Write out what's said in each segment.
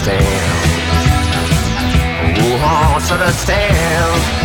understand? Who wants understand?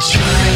try.